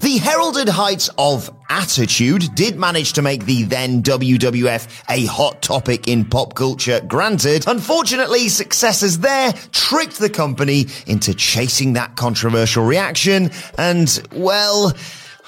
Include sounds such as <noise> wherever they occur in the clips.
The heralded heights of attitude did manage to make the then WWF a hot topic in pop culture, granted. Unfortunately, successors there tricked the company into chasing that controversial reaction, and, well,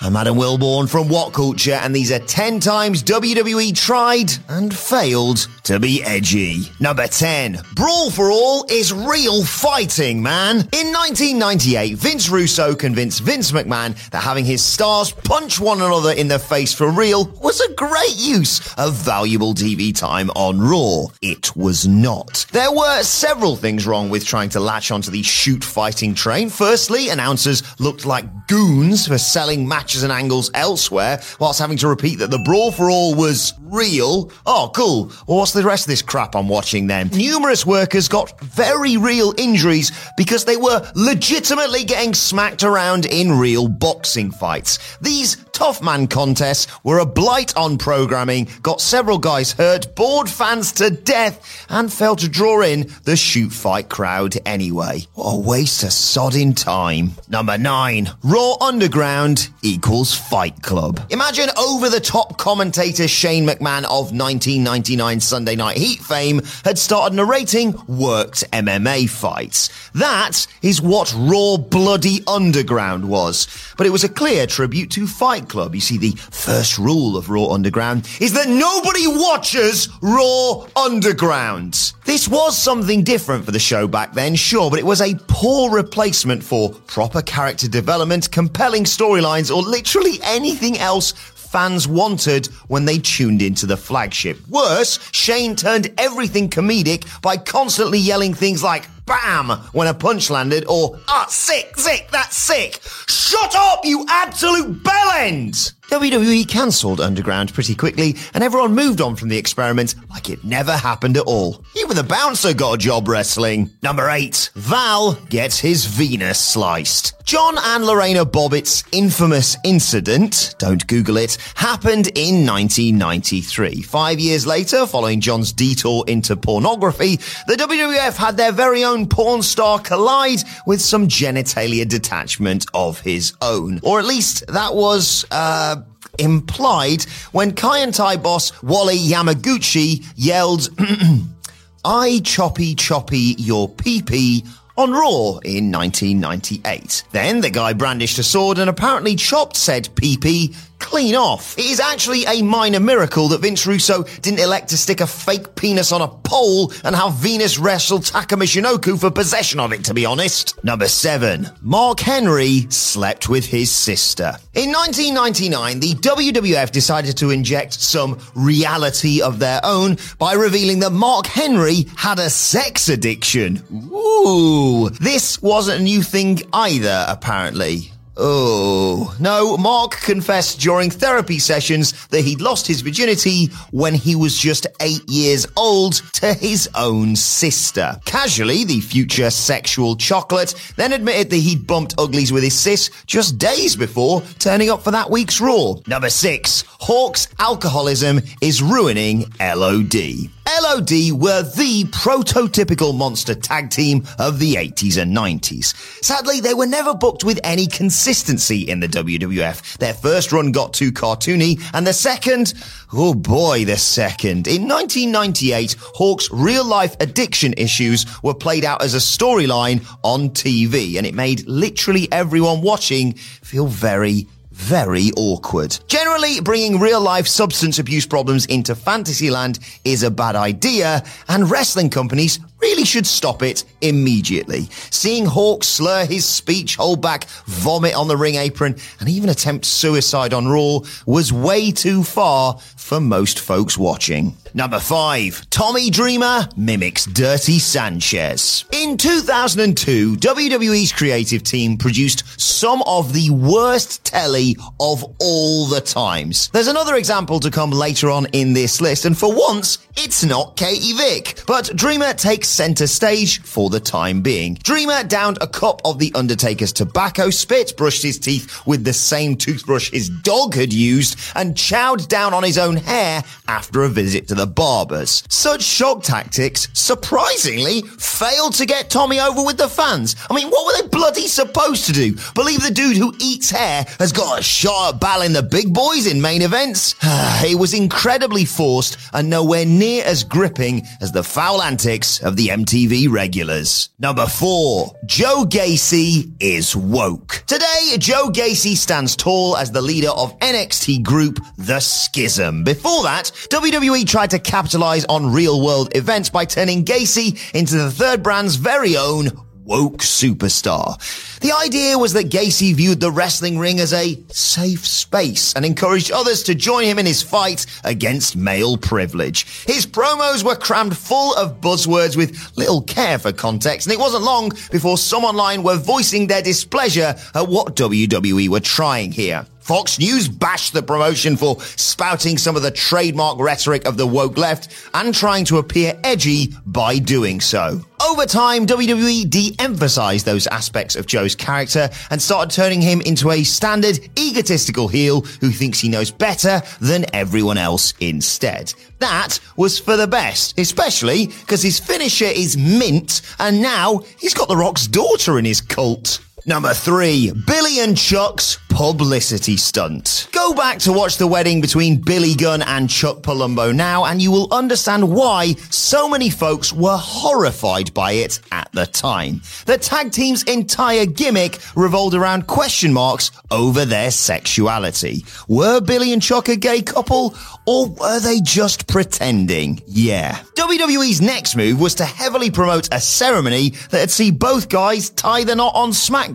I'm Adam Wilborn from What Culture, and these are 10 times WWE tried and failed to be edgy. Number 10. Brawl for All is real fighting, man. In 1998, Vince Russo convinced Vince McMahon that having his stars punch one another in the face for real was a great use of valuable TV time on Raw. It was not. There were several things wrong with trying to latch onto the shoot fighting train. Firstly, announcers looked like goons for selling matches and angles elsewhere, whilst having to repeat that the Brawl for All was real. Oh, cool. Well, what's the rest of this crap I'm watching then? Numerous workers got very real injuries because they were legitimately getting smacked around in real boxing fights. These tough man contests were a blight on programming, got several guys hurt, bored fans to death, and failed to draw in the shoot fight crowd anyway. What a waste of sodding time. Number nine, Raw Underground equals Fight Club. Imagine over the top commentator Shane McMahon of 1999 Sunday Night Heat fame had started narrating worked MMA fights. That is what Raw Bloody Underground was. But it was a clear tribute to Fight Club. You see, the first rule of Raw Underground is that nobody watches Raw Underground. This was something different for the show back then, sure, but it was a poor replacement for proper character development, compelling storylines, or literally anything else fans wanted when they tuned into the flagship. Worse, Shane turned everything comedic by constantly yelling things like BAM when a punch landed or Ah, sick, sick, that's sick. Shut up, you absolute bellend! WWE cancelled Underground pretty quickly, and everyone moved on from the experiment like it never happened at all. Even the bouncer got a job wrestling. Number 8. Val gets his Venus sliced. John and Lorena Bobbitt's infamous incident, don't Google it, happened in 1993. Five years later, following John's detour into pornography, the WWF had their very own porn star collide with some genitalia detachment of his own. Or at least that was, uh, implied when Kai En Tai boss Wally Yamaguchi yelled, <clears throat> I choppy choppy your pee-pee on Raw in 1998. Then the guy brandished a sword and apparently chopped said pee-pee clean off. It is actually a minor miracle that Vince Russo didn't elect to stick a fake penis on a pole and have Venis wrestle Taka Michinoku for possession of it, to be honest. Number 7. Mark Henry slept with his sister. In 1999, the WWF decided to inject some reality of their own by revealing that Mark Henry had a sex addiction. Ooh. This wasn't a new thing either, apparently. Oh, no, Mark confessed during therapy sessions that he'd lost his virginity when he was just eight years old to his own sister. Casually, the future sexual chocolate then admitted that he'd bumped uglies with his sis just days before turning up for that week's Raw. Number six, Hawk's alcoholism is ruining LOD. LOD were the prototypical monster tag team of the 80s and 90s. Sadly, they were never booked with any consistency in the WWF. Their first run got too cartoony, and the second, oh boy, the second. In 1998, Hawk's real life addiction issues were played out as a storyline on TV, and it made literally everyone watching feel very, very awkward. Generally, bringing real life substance abuse problems into Fantasyland is a bad idea, and wrestling companies really should stop it immediately. Seeing Hawk slur his speech, hold back, vomit on the ring apron, and even attempt suicide on Raw was way too far for most folks watching. Number five, Tommy Dreamer mimics Dirty Sanchez. In 2002, WWE's creative team produced some of the worst telly of all the times. There's another example to come later on in this list, and for once, it's not Katie Vick, but Dreamer takes center stage for the time being. Dreamer downed a cup of The Undertaker's tobacco spit, brushed his teeth with the same toothbrush his dog had used, and chowed down on his own hair after a visit to the barbers. Such shock tactics, surprisingly, failed to get Tommy over with the fans. I mean, what were they bloody supposed to do? Believe the dude who eats hair has got a shot at battling the big boys in main events? <sighs> it was incredibly forced and nowhere near as gripping as the foul antics of the MTV regulars. Number four, Joe Gacy is woke. Today, Joe Gacy stands tall as the leader of NXT group The Schism. Before that, WWE tried to capitalize on real world events by turning Gacy into the third brand's very own woke superstar. The idea was that Gacy viewed the wrestling ring as a safe space and encouraged others to join him in his fight against male privilege. His promos were crammed full of buzzwords with little care for context, and it wasn't long before some online were voicing their displeasure at what WWE were trying here. Fox News bashed the promotion for spouting some of the trademark rhetoric of the woke left and trying to appear edgy by doing so. Over time, WWE de-emphasized those aspects of Joe's character and started turning him into a standard egotistical heel who thinks he knows better than everyone else instead. That was for the best, especially because his finisher is mint and now he's got The Rock's daughter in his cult. Number three, Billy and Chuck's publicity stunt. Go back to watch the wedding between Billy Gunn and Chuck Palumbo now, and you will understand why so many folks were horrified by it at the time. The tag team's entire gimmick revolved around question marks over their sexuality. Were Billy and Chuck a gay couple, or were they just pretending? Yeah. WWE's next move was to heavily promote a ceremony that'd see both guys tie the knot on SmackDown.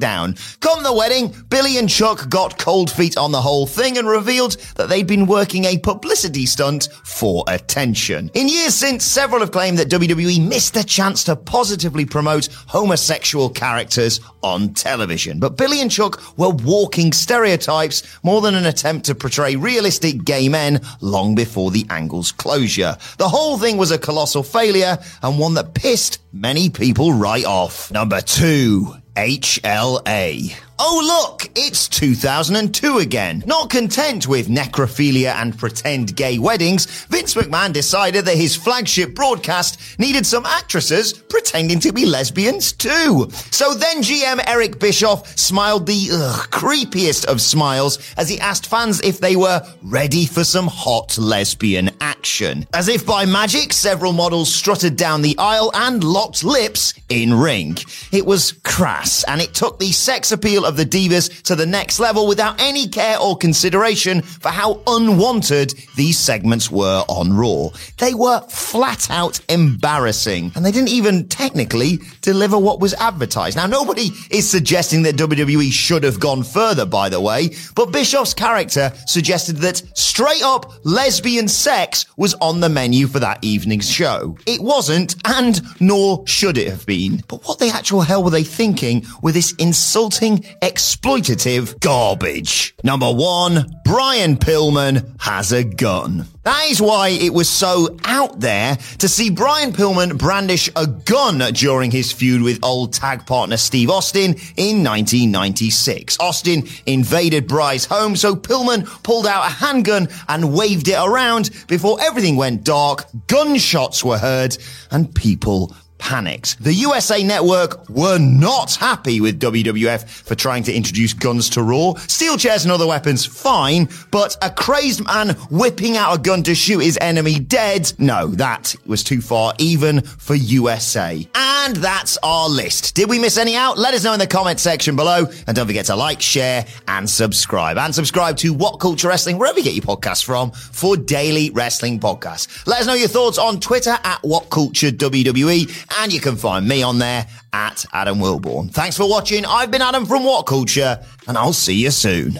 Come the wedding, Billy and Chuck got cold feet on the whole thing and revealed that they'd been working a publicity stunt for attention. In years since, several have claimed that WWE missed a chance to positively promote homosexual characters on television. But Billy and Chuck were walking stereotypes more than an attempt to portray realistic gay men long before the angle's closure. The whole thing was a colossal failure and one that pissed many people right off. Number two, HLA. Oh look, it's 2002 again. Not content with necrophilia and pretend gay weddings, Vince McMahon decided that his flagship broadcast needed some actresses pretending to be lesbians too. So then GM Eric Bischoff smiled the ugh, creepiest of smiles as he asked fans if they were ready for some hot lesbian action. As if by magic, several models strutted down the aisle and locked lips in ring. It was crass and it took the sex appeal of the divas to the next level without any care or consideration for how unwanted these segments were on Raw. They were flat out embarrassing, and they didn't even technically deliver what was advertised. Now, nobody is suggesting that WWE should have gone further, by the way, but Bischoff's character suggested that straight up lesbian sex was on the menu for that evening's show. It wasn't, and nor should it have been. But what the actual hell were they thinking with this insulting, exploitative garbage? Number one, Brian Pillman has a gun. That is why it was so out there to see Brian Pillman brandish a gun during his feud with old tag partner Steve Austin in 1996. Austin invaded Bry's home, so Pillman pulled out a handgun and waved it around before everything went dark, gunshots were heard, and people panicked. The USA Network were not happy with WWF for trying to introduce guns to Raw. Steel chairs and other weapons, fine, but a crazed man whipping out a gun to shoot his enemy dead? No, that was too far even for USA. And that's our list. Did we miss any out? Let us know in the comment section below. And don't forget to like, share, and subscribe. And subscribe to What Culture Wrestling, wherever you get your podcasts from, for daily wrestling podcasts. Let us know your thoughts on Twitter at What Culture WWE and you can find me on there at Adam Wilborn. Thanks for watching. I've been Adam from What Culture, and I'll see you soon.